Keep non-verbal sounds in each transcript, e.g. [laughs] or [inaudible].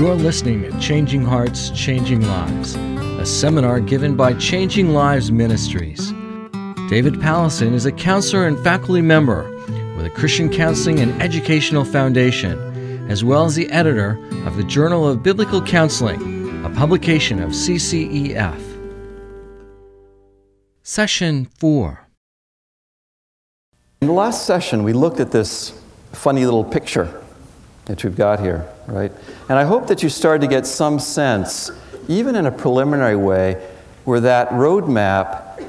You're listening to Changing Hearts, Changing Lives, a seminar given by Changing Lives Ministries. David Powlison is a counselor and faculty member with a Christian Counseling and Educational Foundation, as well as the editor of the Journal of Biblical Counseling, a publication of CCEF. Session 4 In the last session, we looked at this funny little picture that you've got here, right? And I hope that you started to get some sense, even in a preliminary way, where that roadmap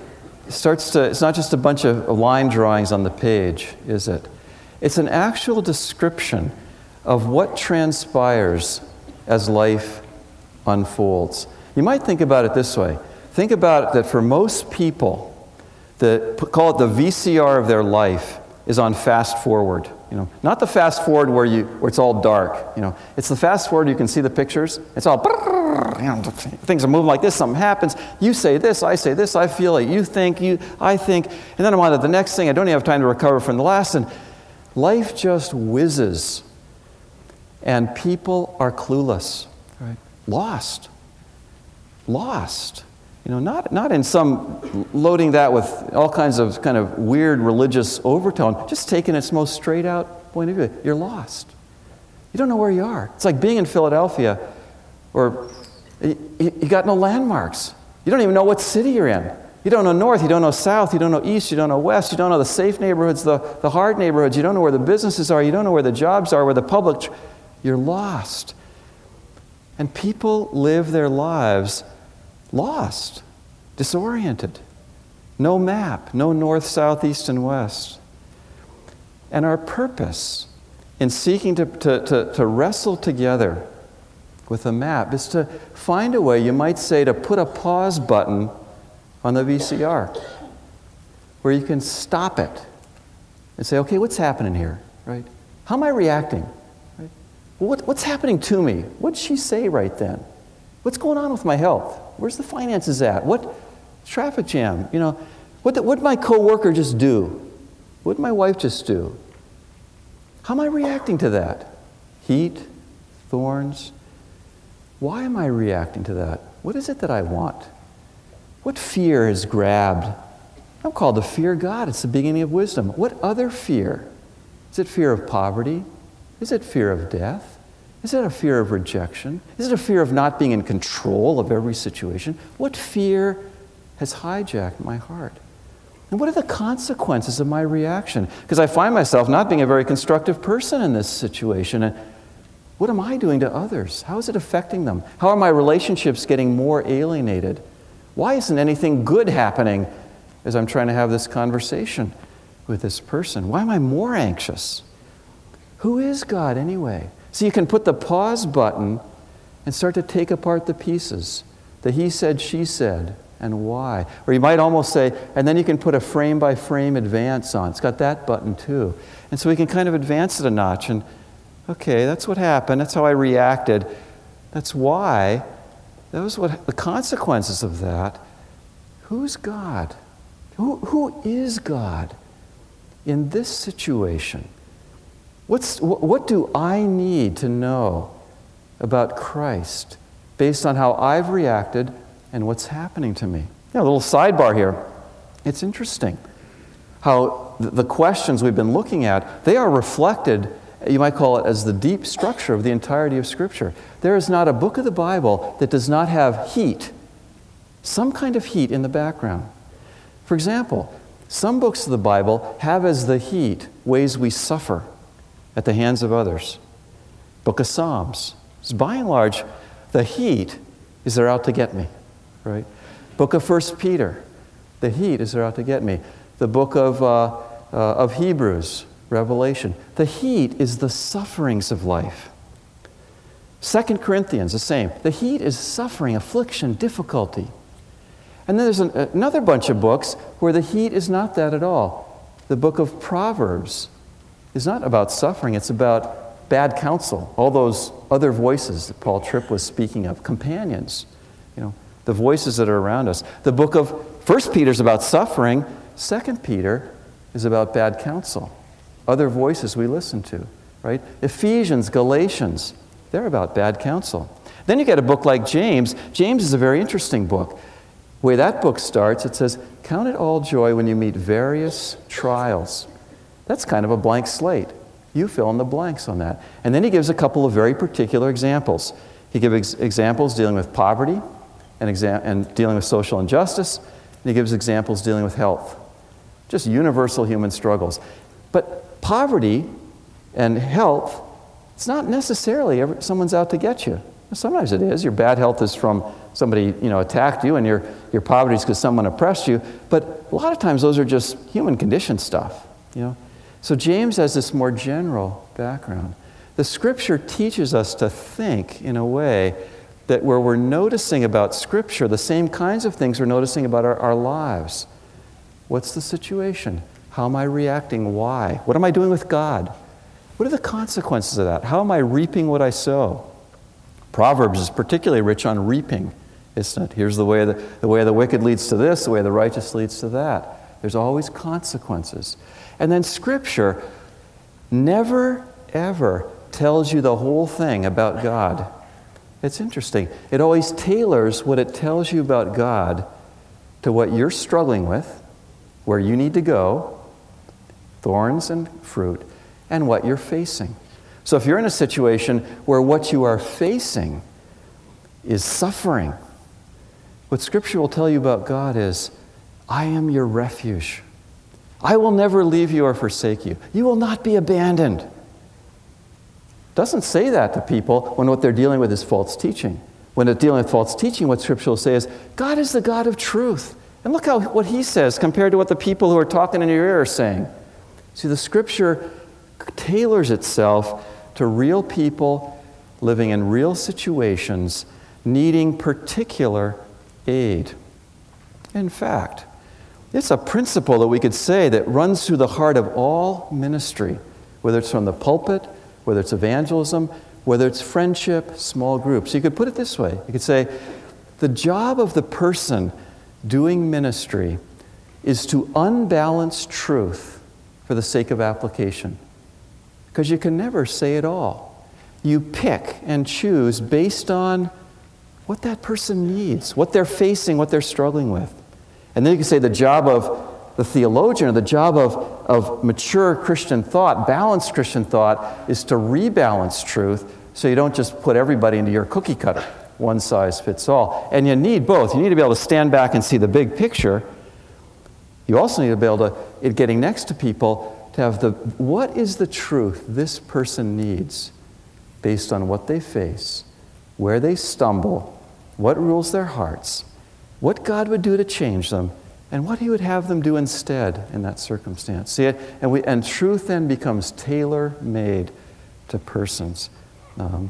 starts to, it's not just a bunch of line drawings on the page, is it? It's an actual description of what transpires as life unfolds. You might think about it this way think about it that for most people, the, call it the VCR of their life is on fast forward. You know, not the fast forward where, you, where it's all dark. You know, it's the fast forward you can see the pictures. It's all, you know, things are moving like this, something happens. You say this, I say this, I feel it, you think, you, I think. And then I'm on to the next thing. I don't even have time to recover from the last. And life just whizzes. And people are clueless, right? Lost. Lost. You know, not, not in some loading that with all kinds of kind of weird religious overtone, just taking its most straight out point of view. You're lost. You don't know where you are. It's like being in Philadelphia, or you, you got no landmarks. You don't even know what city you're in. You don't know north, you don't know south, you don't know east, you don't know west, you don't know the safe neighborhoods, the, the hard neighborhoods, you don't know where the businesses are, you don't know where the jobs are, where the public. Tr- you're lost. And people live their lives lost, disoriented. No map, no north, south, east, and west. And our purpose in seeking to, to, to, to, wrestle together with a map is to find a way, you might say, to put a pause button on the VCR where you can stop it and say, okay, what's happening here, right? How am I reacting? Right? What, what's happening to me? What did she say right then? What's going on with my health? Where's the finances at? What traffic jam? You know, what did my coworker just do? What did my wife just do? How am I reacting to that? Heat, thorns. Why am I reacting to that? What is it that I want? What fear has grabbed? I'm called to fear God. It's the beginning of wisdom. What other fear? Is it fear of poverty? Is it fear of death? Is it a fear of rejection? Is it a fear of not being in control of every situation? What fear has hijacked my heart? And what are the consequences of my reaction? Because I find myself not being a very constructive person in this situation. And what am I doing to others? How is it affecting them? How are my relationships getting more alienated? Why isn't anything good happening as I'm trying to have this conversation with this person? Why am I more anxious? Who is God anyway? So you can put the pause button and start to take apart the pieces. The he said, she said, and why. Or you might almost say, and then you can put a frame by frame advance on. It's got that button too. And so we can kind of advance it a notch and, okay, that's what happened. That's how I reacted. That's why. That was what the consequences of that. Who's God? Who, who is God in this situation? What's, what do I need to know about Christ based on how I've reacted and what's happening to me? Yeah, a little sidebar here. It's interesting how the questions we've been looking at, they are reflected, you might call it as the deep structure of the entirety of Scripture. There is not a book of the Bible that does not have heat, some kind of heat in the background. For example, some books of the Bible have as the heat ways we suffer at the hands of others. Book of Psalms. So by and large, the heat is they're out to get me, right? Book of First Peter. The heat is they're out to get me. The book of, uh, uh, of Hebrews, Revelation. The heat is the sufferings of life. Second Corinthians, the same. The heat is suffering, affliction, difficulty. And then there's an, another bunch of books where the heat is not that at all. The book of Proverbs, is not about suffering, it's about bad counsel, all those other voices that Paul Tripp was speaking of, companions, you know, the voices that are around us. The book of First Peter is about suffering, Second Peter is about bad counsel, other voices we listen to, right? Ephesians, Galatians, They're about bad counsel. Then you get a book like James. James is a very interesting book. The way that book starts, it says, Count it all joy when you meet various trials. That's kind of a blank slate. You fill in the blanks on that. And then he gives a couple of very particular examples. He gives examples dealing with poverty and, exa- and dealing with social injustice, and he gives examples dealing with health. Just universal human struggles. But poverty and health, it's not necessarily ever, someone's out to get you. Sometimes it is. Your bad health is from somebody you know, attacked you, and your, your poverty is because someone oppressed you. But a lot of times those are just human condition stuff. You know? So James has this more general background. The scripture teaches us to think in a way that where we're noticing about scripture the same kinds of things we're noticing about our, our lives. What's the situation? How am I reacting? Why? What am I doing with God? What are the consequences of that? How am I reaping what I sow? Proverbs is particularly rich on reaping, isn't it? Here's the way the, the way the wicked leads to this, the way the righteous leads to that. There's always consequences. And then Scripture never, ever tells you the whole thing about God. It's interesting. It always tailors what it tells you about God to what you're struggling with, where you need to go, thorns and fruit, and what you're facing. So if you're in a situation where what you are facing is suffering, what Scripture will tell you about God is, I am your refuge. I will never leave you or forsake you. You will not be abandoned. Doesn't say that to people when what they're dealing with is false teaching. When they're dealing with false teaching, what Scripture will say is, God is the God of truth. And look how what He says compared to what the people who are talking in your ear are saying. See, the Scripture tailors itself to real people living in real situations needing particular aid. In fact, it's a principle that we could say that runs through the heart of all ministry, whether it's from the pulpit, whether it's evangelism, whether it's friendship, small groups. You could put it this way you could say, the job of the person doing ministry is to unbalance truth for the sake of application because you can never say it all. You pick and choose based on what that person needs, what they're facing, what they're struggling with. And then you can say the job of the theologian or the job of, of mature Christian thought, balanced Christian thought, is to rebalance truth so you don't just put everybody into your cookie cutter, one size fits all. And you need both. You need to be able to stand back and see the big picture. You also need to be able to, in getting next to people, to have the what is the truth this person needs based on what they face, where they stumble, what rules their hearts, what God would do to change them, and what He would have them do instead in that circumstance. See it? And, we, and truth then becomes tailor made to persons. Um,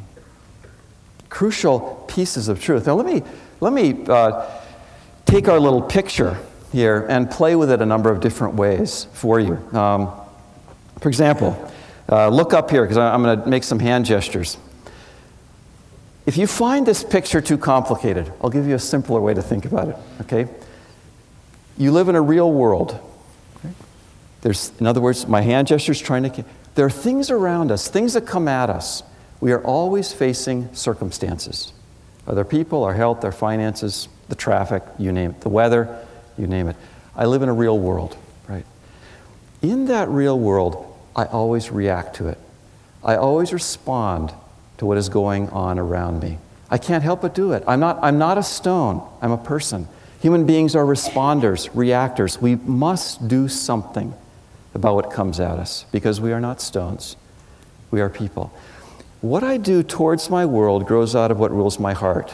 crucial pieces of truth. Now, let me, let me uh, take our little picture here and play with it a number of different ways for you. Um, for example, uh, look up here because I'm going to make some hand gestures. If you find this picture too complicated, I'll give you a simpler way to think about it, okay? You live in a real world. There's, in other words, my hand gesture is trying to. There are things around us, things that come at us. We are always facing circumstances. Other people, our health, our finances, the traffic, you name it, the weather, you name it. I live in a real world, right? In that real world, I always react to it. I always respond to what is going on around me. I can't help but do it. I'm not, I'm not a stone, I'm a person. Human beings are responders, reactors. We must do something about what comes at us because we are not stones, we are people. What I do towards my world grows out of what rules my heart.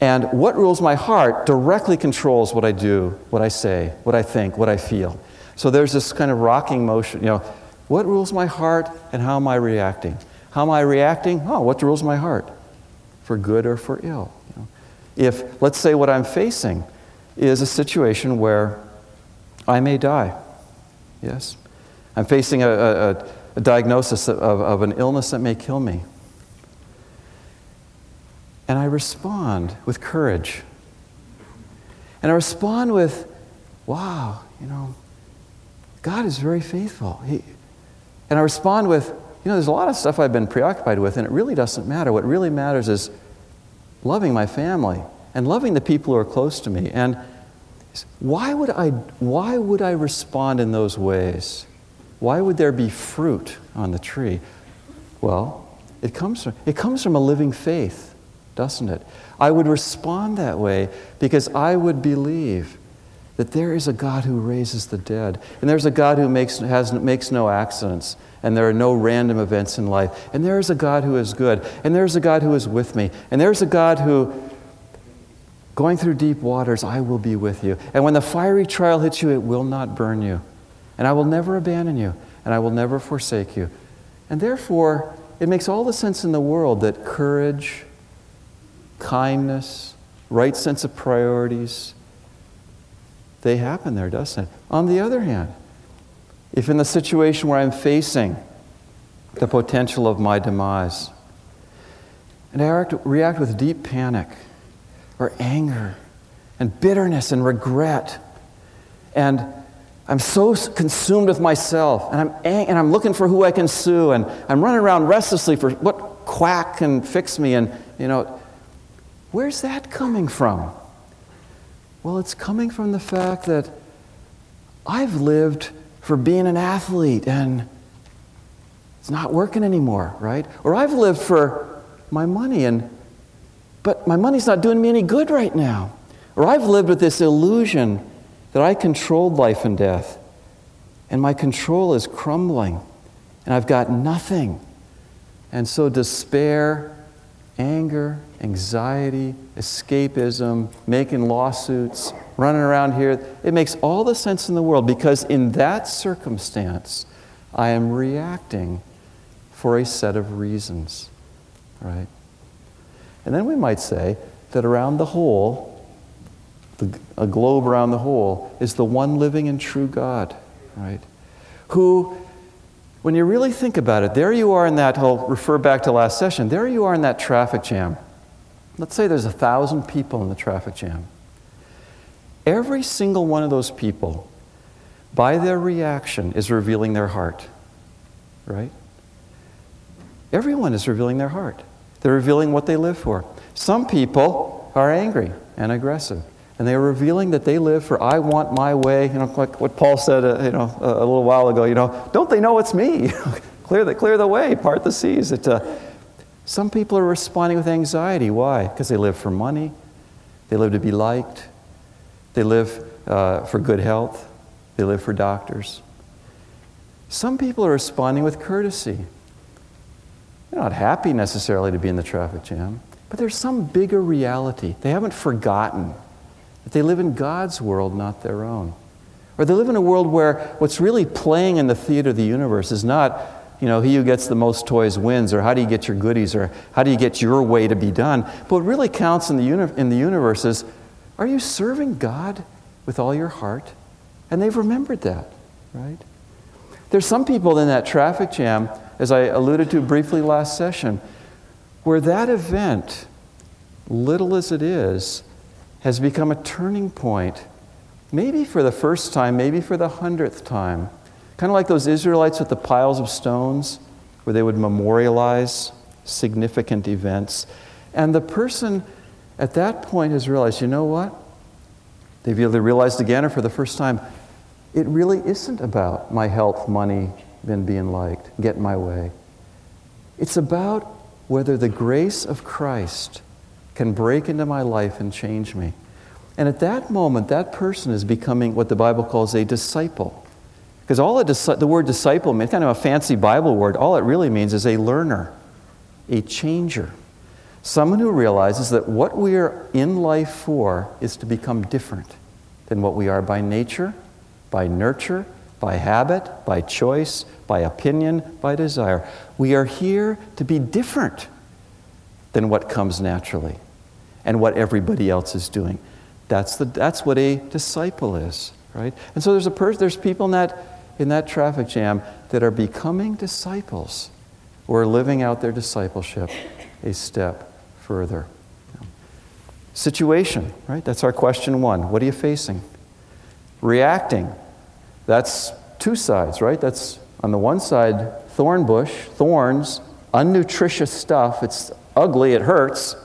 And what rules my heart directly controls what I do, what I say, what I think, what I feel. So there's this kind of rocking motion. You know, what rules my heart and how am I reacting? How am I reacting? Oh, what rules my heart? For good or for ill. You know? If, let's say, what I'm facing is a situation where I may die, yes? I'm facing a, a, a diagnosis of, of an illness that may kill me. And I respond with courage. And I respond with, wow, you know, God is very faithful. He, and I respond with, you know, there's a lot of stuff I've been preoccupied with, and it really doesn't matter. What really matters is loving my family and loving the people who are close to me. And why would I, why would I respond in those ways? Why would there be fruit on the tree? Well, it comes from, it comes from a living faith, doesn't it? I would respond that way because I would believe that there is a God who raises the dead, and there's a God who makes, has, makes no accidents, and there are no random events in life, and there is a God who is good, and there's a God who is with me, and there's a God who, going through deep waters, I will be with you. And when the fiery trial hits you, it will not burn you. And I will never abandon you, and I will never forsake you. And therefore, it makes all the sense in the world that courage, kindness, right sense of priorities, they happen there, doesn't it? On the other hand, if in the situation where I'm facing the potential of my demise, and I react with deep panic or anger and bitterness and regret, and I'm so consumed with myself, and I'm, ang- and I'm looking for who I can sue, and I'm running around restlessly for what quack can fix me, and, you know, where's that coming from? Well, it's coming from the fact that I've lived for being an athlete and it's not working anymore, right? Or I've lived for my money and but my money's not doing me any good right now. Or I've lived with this illusion that I controlled life and death and my control is crumbling and I've got nothing. And so despair anger, anxiety, escapism, making lawsuits, running around here. It makes all the sense in the world because in that circumstance, I am reacting for a set of reasons, right? And then we might say that around the whole, the, a globe around the whole, is the one living and true God, right? Who when you really think about it, there you are in that, I'll refer back to last session, there you are in that traffic jam. Let's say there's a thousand people in the traffic jam. Every single one of those people, by their reaction, is revealing their heart. Right? Everyone is revealing their heart. They're revealing what they live for. Some people are angry and aggressive and they are revealing that they live for I want my way. You know, like what Paul said, uh, you know, a, a, little while ago. You know, don't they know it's me? [laughs] clear the clear the way, part the seas. It, uh, some people are responding with anxiety. Why? Because they live for money, they live to be liked, they live uh, for good health, they live for doctors. Some people are responding with courtesy. They're not happy necessarily to be in the traffic jam, but there's some bigger reality. They haven't forgotten that they live in God's world, not their own. Or they live in a world where what's really playing in the theater of the universe is not, you know, he who gets the most toys wins, or how do you get your goodies, or how do you get your way to be done. But what really counts in the, uni- in the universe is are you serving God with all your heart? And they've remembered that, right? There's some people in that traffic jam, as I alluded to briefly last session, where that event, little as it is, has become a turning point, maybe for the first time, maybe for the hundredth time. Kind of like those Israelites with the piles of stones, where they would memorialize significant events. And the person at that point has realized, you know what? They've either realized again or for the first time, it really isn't about my health, money, and being liked, get my way. It's about whether the grace of Christ can break into my life and change me. And at that moment, that person is becoming what the Bible calls a disciple. Because all the word disciple means kind of a fancy Bible word. All it really means is a learner, a changer. Someone who realizes that what we are in life for is to become different than what we are by nature, by nurture, by habit, by choice, by opinion, by desire. We are here to be different than what comes naturally and what everybody else is doing. That's, the, that's what a disciple is, right? And so there's, a per- there's people in that, in that traffic jam that are becoming disciples or living out their discipleship a step further. Situation, right? That's our question one. What are you facing? Reacting. That's two sides, right? That's on the one side, thorn bush, thorns, unnutritious stuff. It's ugly, it hurts.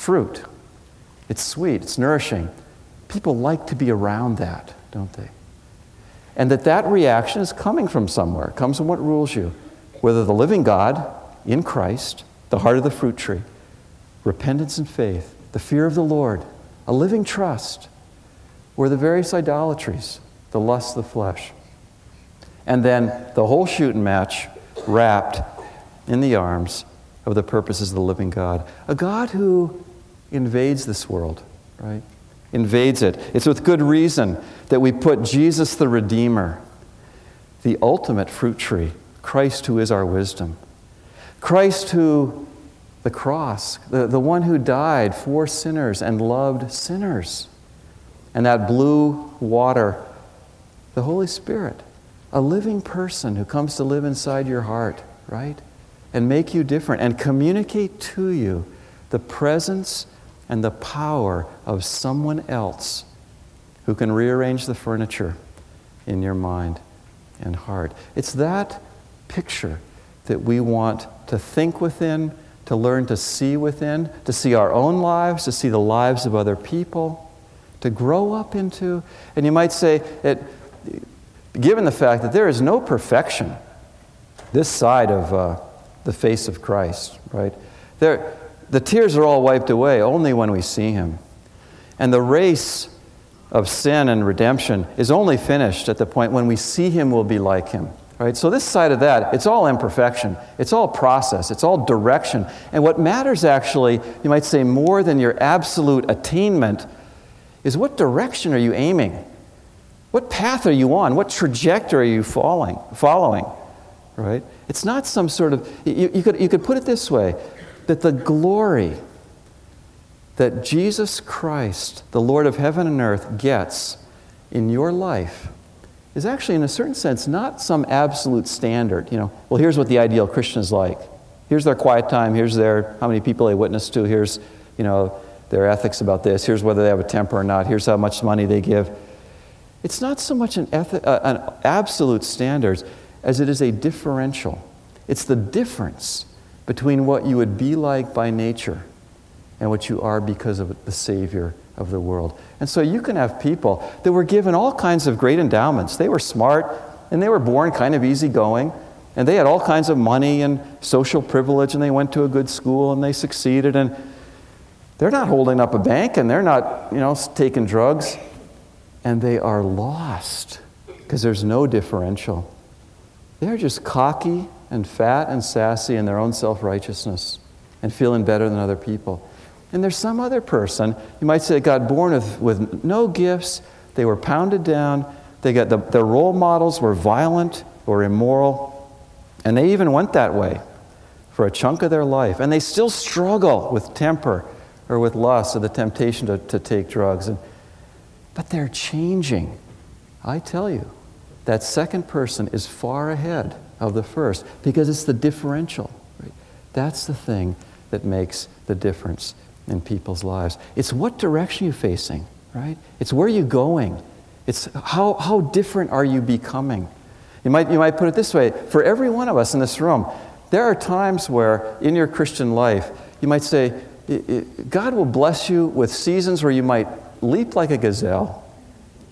Fruit. It's sweet, it's nourishing. People like to be around that, don't they? And that that reaction is coming from somewhere. It comes from what rules you. Whether the living God in Christ, the heart of the fruit tree, repentance and faith, the fear of the Lord, a living trust, or the various idolatries, the lust of the flesh. And then the whole shooting match wrapped in the arms of the purposes of the living God. A God who invades this world, right? Invades it. It's with good reason that we put Jesus the Redeemer, the ultimate fruit tree, Christ who is our wisdom. Christ who, the cross, the, the one who died for sinners and loved sinners. And that blue water, the Holy Spirit, a living person who comes to live inside your heart, right? And make you different and communicate to you the presence and the power of someone else who can rearrange the furniture in your mind and heart. It's that picture that we want to think within, to learn to see within, to see our own lives, to see the lives of other people, to grow up into. And you might say, it, given the fact that there is no perfection this side of uh, the face of Christ, right? There, the tears are all wiped away only when we see Him. And the race of sin and redemption is only finished at the point when we see Him, we'll be like Him. Right? So, this side of that, it's all imperfection. It's all process. It's all direction. And what matters actually, you might say, more than your absolute attainment, is what direction are you aiming? What path are you on? What trajectory are you following? following? Right? It's not some sort of, you, you, could, you could put it this way that the glory that Jesus Christ, the Lord of heaven and earth, gets in your life is actually, in a certain sense, not some absolute standard. You know, well, here's what the ideal Christian is like. Here's their quiet time. Here's their how many people they witness to. Here's, you know, their ethics about this. Here's whether they have a temper or not. Here's how much money they give. It's not so much an, uh, an absolute standard as it is a differential. It's the difference between what you would be like by nature and what you are because of the Savior of the world. And so you can have people that were given all kinds of great endowments. They were smart and they were born kind of easygoing and they had all kinds of money and social privilege and they went to a good school and they succeeded and they're not holding up a bank and they're not, you know, taking drugs and they are lost because there's no differential. They're just cocky and fat and sassy in their own self righteousness and feeling better than other people. And there's some other person, you might say, got born with, with no gifts, they were pounded down, they got the, their role models were violent or immoral, and they even went that way for a chunk of their life. And they still struggle with temper or with lust or the temptation to, to take drugs. And but they're changing. I tell you, that second person is far ahead of the first because it's the differential. Right? That's the thing that makes the difference in people's lives. It's what direction you're facing, right? It's where you're going. It's how, how different are you becoming? You might, you might put it this way for every one of us in this room, there are times where in your Christian life, you might say, God will bless you with seasons where you might leap like a gazelle.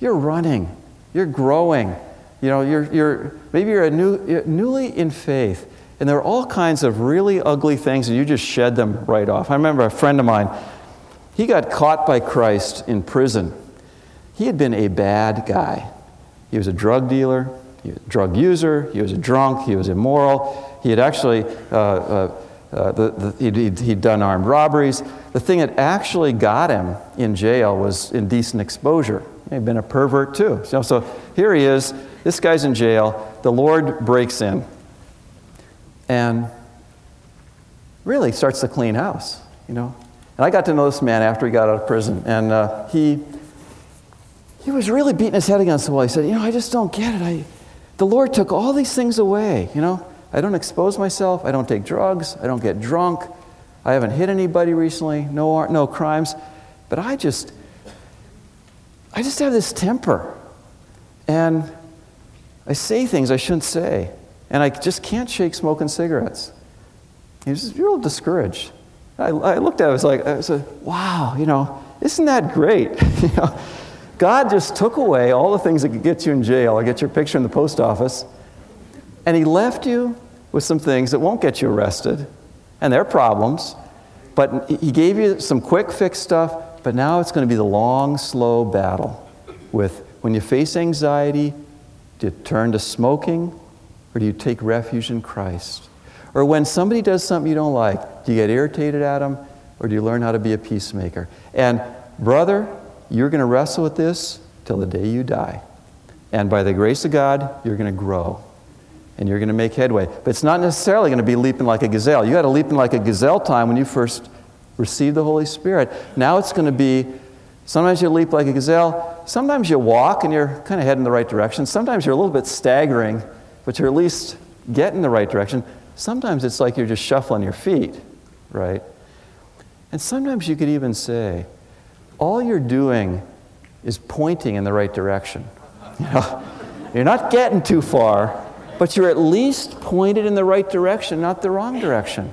You're running, you're growing. You know, you're, you're, maybe you're, a new, newly in faith, and there are all kinds of really ugly things, and you just shed them right off. I remember a friend of mine, he got caught by Christ in prison. He had been a bad guy. He was a drug dealer, he was a drug user, he was a drunk, he was immoral. He had actually uh, uh, uh, the, the, he'd, he'd done armed robberies. The thing that actually got him in jail was indecent exposure. He'd been a pervert too. So, so here he is. This guy's in jail. The Lord breaks in and really starts to clean house, you know. And I got to know this man after he got out of prison, and uh, he he was really beating his head against the wall. He said, "You know, I just don't get it. I, the Lord took all these things away, you know." I don't expose myself. I don't take drugs. I don't get drunk. I haven't hit anybody recently. No, no crimes. But I just, I just have this temper. And I say things I shouldn't say. and I just can't shake smoking cigarettes. He was real discouraged. I, I looked at it, I was like, I like, wow, you know, isn't that great? [laughs] you know, God just took away all the things that could get you in jail or get your picture in the post office, and He left you with some things that won't get you arrested, and they're problems, but He gave you some quick fix stuff, but now it's going to be the long, slow battle with when you face anxiety, do you turn to smoking or do you take refuge in Christ? Or when somebody does something you don't like, do you get irritated at them or do you learn how to be a peacemaker? And brother, you're going to wrestle with this till the day you die. And by the grace of God, you're going to grow and you're going to make headway. But it's not necessarily going to be leaping like a gazelle. You had a leaping like a gazelle time when you first received the Holy Spirit. Now it's going to be sometimes you leap like a gazelle, sometimes you walk and you're kind of heading the right direction. Sometimes you're a little bit staggering, but you're at least getting the right direction. Sometimes it's like you're just shuffling your feet, right? And sometimes you could even say, all you're doing is pointing in the right direction. [laughs] You know, you're not getting too far, but you're at least pointed in the right direction, not the wrong direction.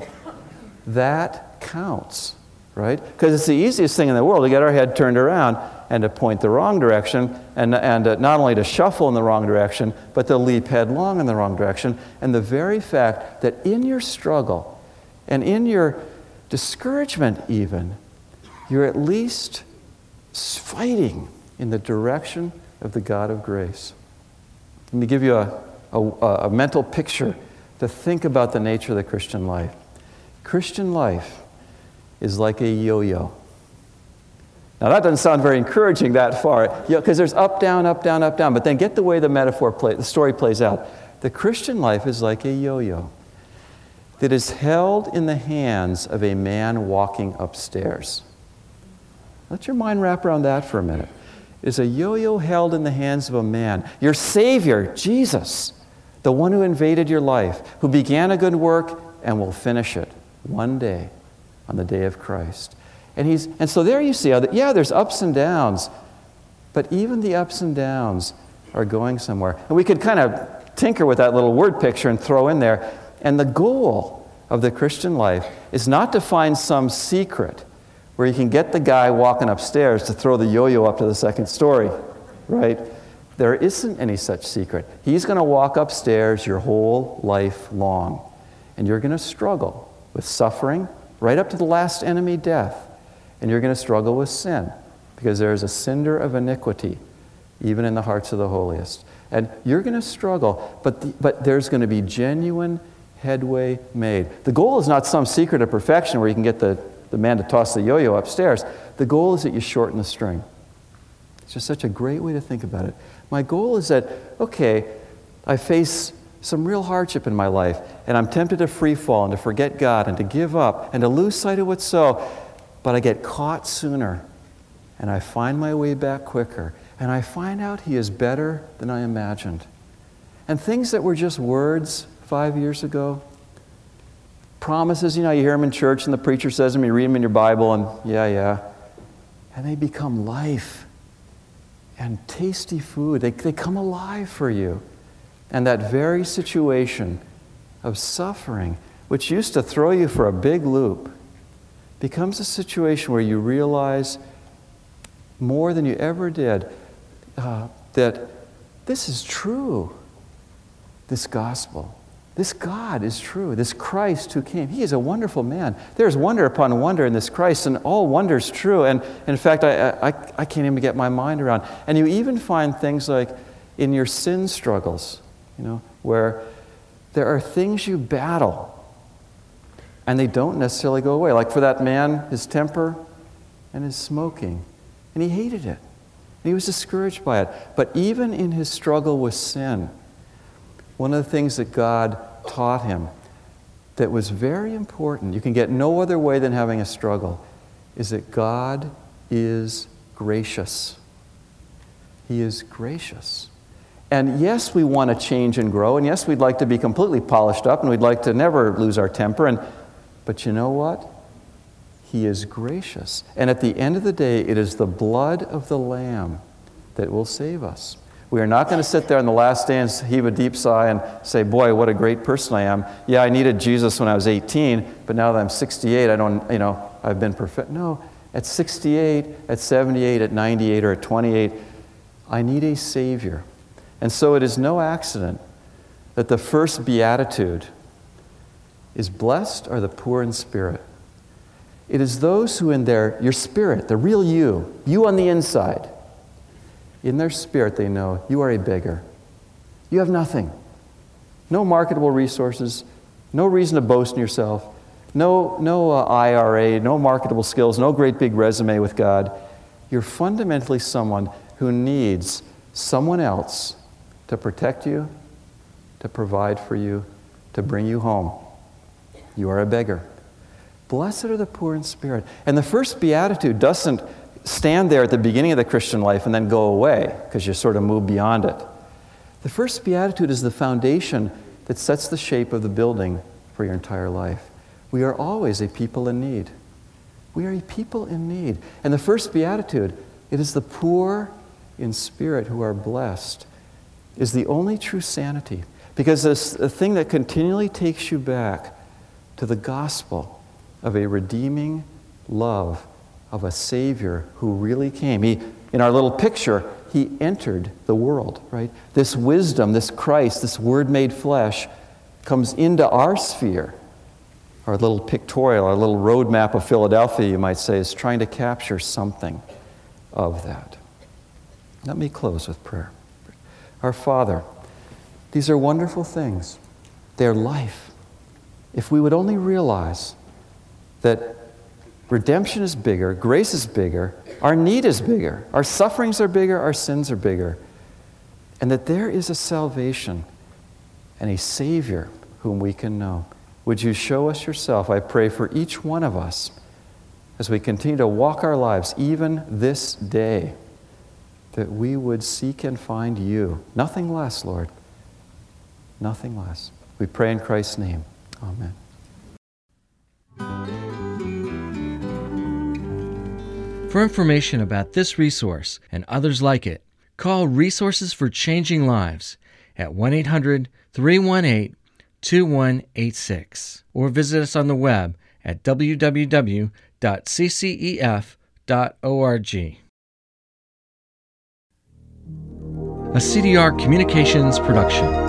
That counts, right? Because it's the easiest thing in the world to get our head turned around and to point the wrong direction, and, and uh, not only to shuffle in the wrong direction, but to leap headlong in the wrong direction. And the very fact that in your struggle and in your discouragement, even, you're at least fighting in the direction of the God of grace. Let me give you a, a, a mental picture to think about the nature of the Christian life. Christian life is like a yo yo. Now, that doesn't sound very encouraging that far, because you know, there's up, down, up, down, up, down. But then get the way the metaphor, play, the story plays out. The Christian life is like a yo yo that is held in the hands of a man walking upstairs. Let your mind wrap around that for a minute. Is a yo yo held in the hands of a man? Your Savior, Jesus, the one who invaded your life, who began a good work and will finish it one day on the day of Christ. And, he's, and so there you see how, that, yeah, there's ups and downs, but even the ups and downs are going somewhere. And we could kind of tinker with that little word picture and throw in there. And the goal of the Christian life is not to find some secret where you can get the guy walking upstairs to throw the yo yo up to the second story, right? There isn't any such secret. He's going to walk upstairs your whole life long, and you're going to struggle with suffering right up to the last enemy, death. And you're going to struggle with sin because there is a cinder of iniquity even in the hearts of the holiest. And you're going to struggle, but, the, but there's going to be genuine headway made. The goal is not some secret of perfection where you can get the the man to toss the yo yo upstairs. The goal is that you shorten the string. It's just such a great way to think about it. My goal is that, okay, I face some real hardship in my life, and I'm tempted to free fall and to forget God and to give up and to lose sight of what's so, but I get caught sooner and I find my way back quicker and I find out He is better than I imagined. And things that were just words five years ago, promises, you know, you hear them in church and the preacher says them, you read them in your Bible, and yeah, yeah. And they become life and tasty food. They, they come alive for you. And that very situation of suffering, which used to throw you for a big loop, becomes a situation where you realize more than you ever did uh, that this is true, this gospel. This God is true. This Christ who came, he is a wonderful man. There's wonder upon wonder in this Christ, and all wonder's true. And in fact, I, I, I can't even get my mind around. And you even find things like in your sin struggles, you know, where there are things you battle and they don't necessarily go away. Like for that man, his temper and his smoking. And he hated it. He was discouraged by it. But even in his struggle with sin, one of the things that God taught him that was very important, you can get no other way than having a struggle, is that God is gracious. He is gracious. And yes, we want to change and grow, and yes, we'd like to be completely polished up, and we'd like to never lose our temper. And, but you know what? He is gracious. And at the end of the day, it is the blood of the Lamb that will save us. We are not going to sit there on the last day and heave a deep sigh and say, Boy, what a great person I am. Yeah, I needed Jesus when I was 18, but now that I'm 68, I don't, you know, I've been perfect. No, at 68, at 78, at 98, or at 28, I need a Savior. And so it is no accident that the first beatitude is blessed are the poor in spirit. It is those who, in their your spirit, the real you, you on the inside, in their spirit, they know you are a beggar. You have nothing. No marketable resources, no reason to boast in yourself, no, no uh, IRA, no marketable skills, no great big resume with God. You're fundamentally someone who needs someone else to protect you, to provide for you, to bring you home. You are a beggar. Blessed are the poor in spirit. And the first beatitude doesn't stand there at the beginning of the Christian life and then go away because you sort of move beyond it. The first beatitude is the foundation that sets the shape of the building for your entire life. We are always a people in need. We are a people in need. And the first beatitude, it is the poor in spirit who are blessed, is the only true sanity. Because a thing that continually takes you back to the gospel of a redeeming love of a Savior who really came. He, in our little picture, he entered the world, right? This wisdom, this Christ, this Word made flesh comes into our sphere. Our little pictorial, our little roadmap of Philadelphia, you might say, is trying to capture something of that. Let me close with prayer. Our Father, these are wonderful things. They're life. If we would only realize that redemption is bigger, grace is bigger, our need is bigger, our sufferings are bigger, our sins are bigger, and that there is a salvation and a Savior whom we can know. Would you show us yourself? I pray for each one of us as we continue to walk our lives, even this day, that we would seek and find you. Nothing less, Lord. Nothing less. We pray in Christ's name. Amen. For information about this resource and others like it, call Resources for Changing Lives at 1 800 318 2186 or visit us on the web at www.ccef.org. A CDR Communications production.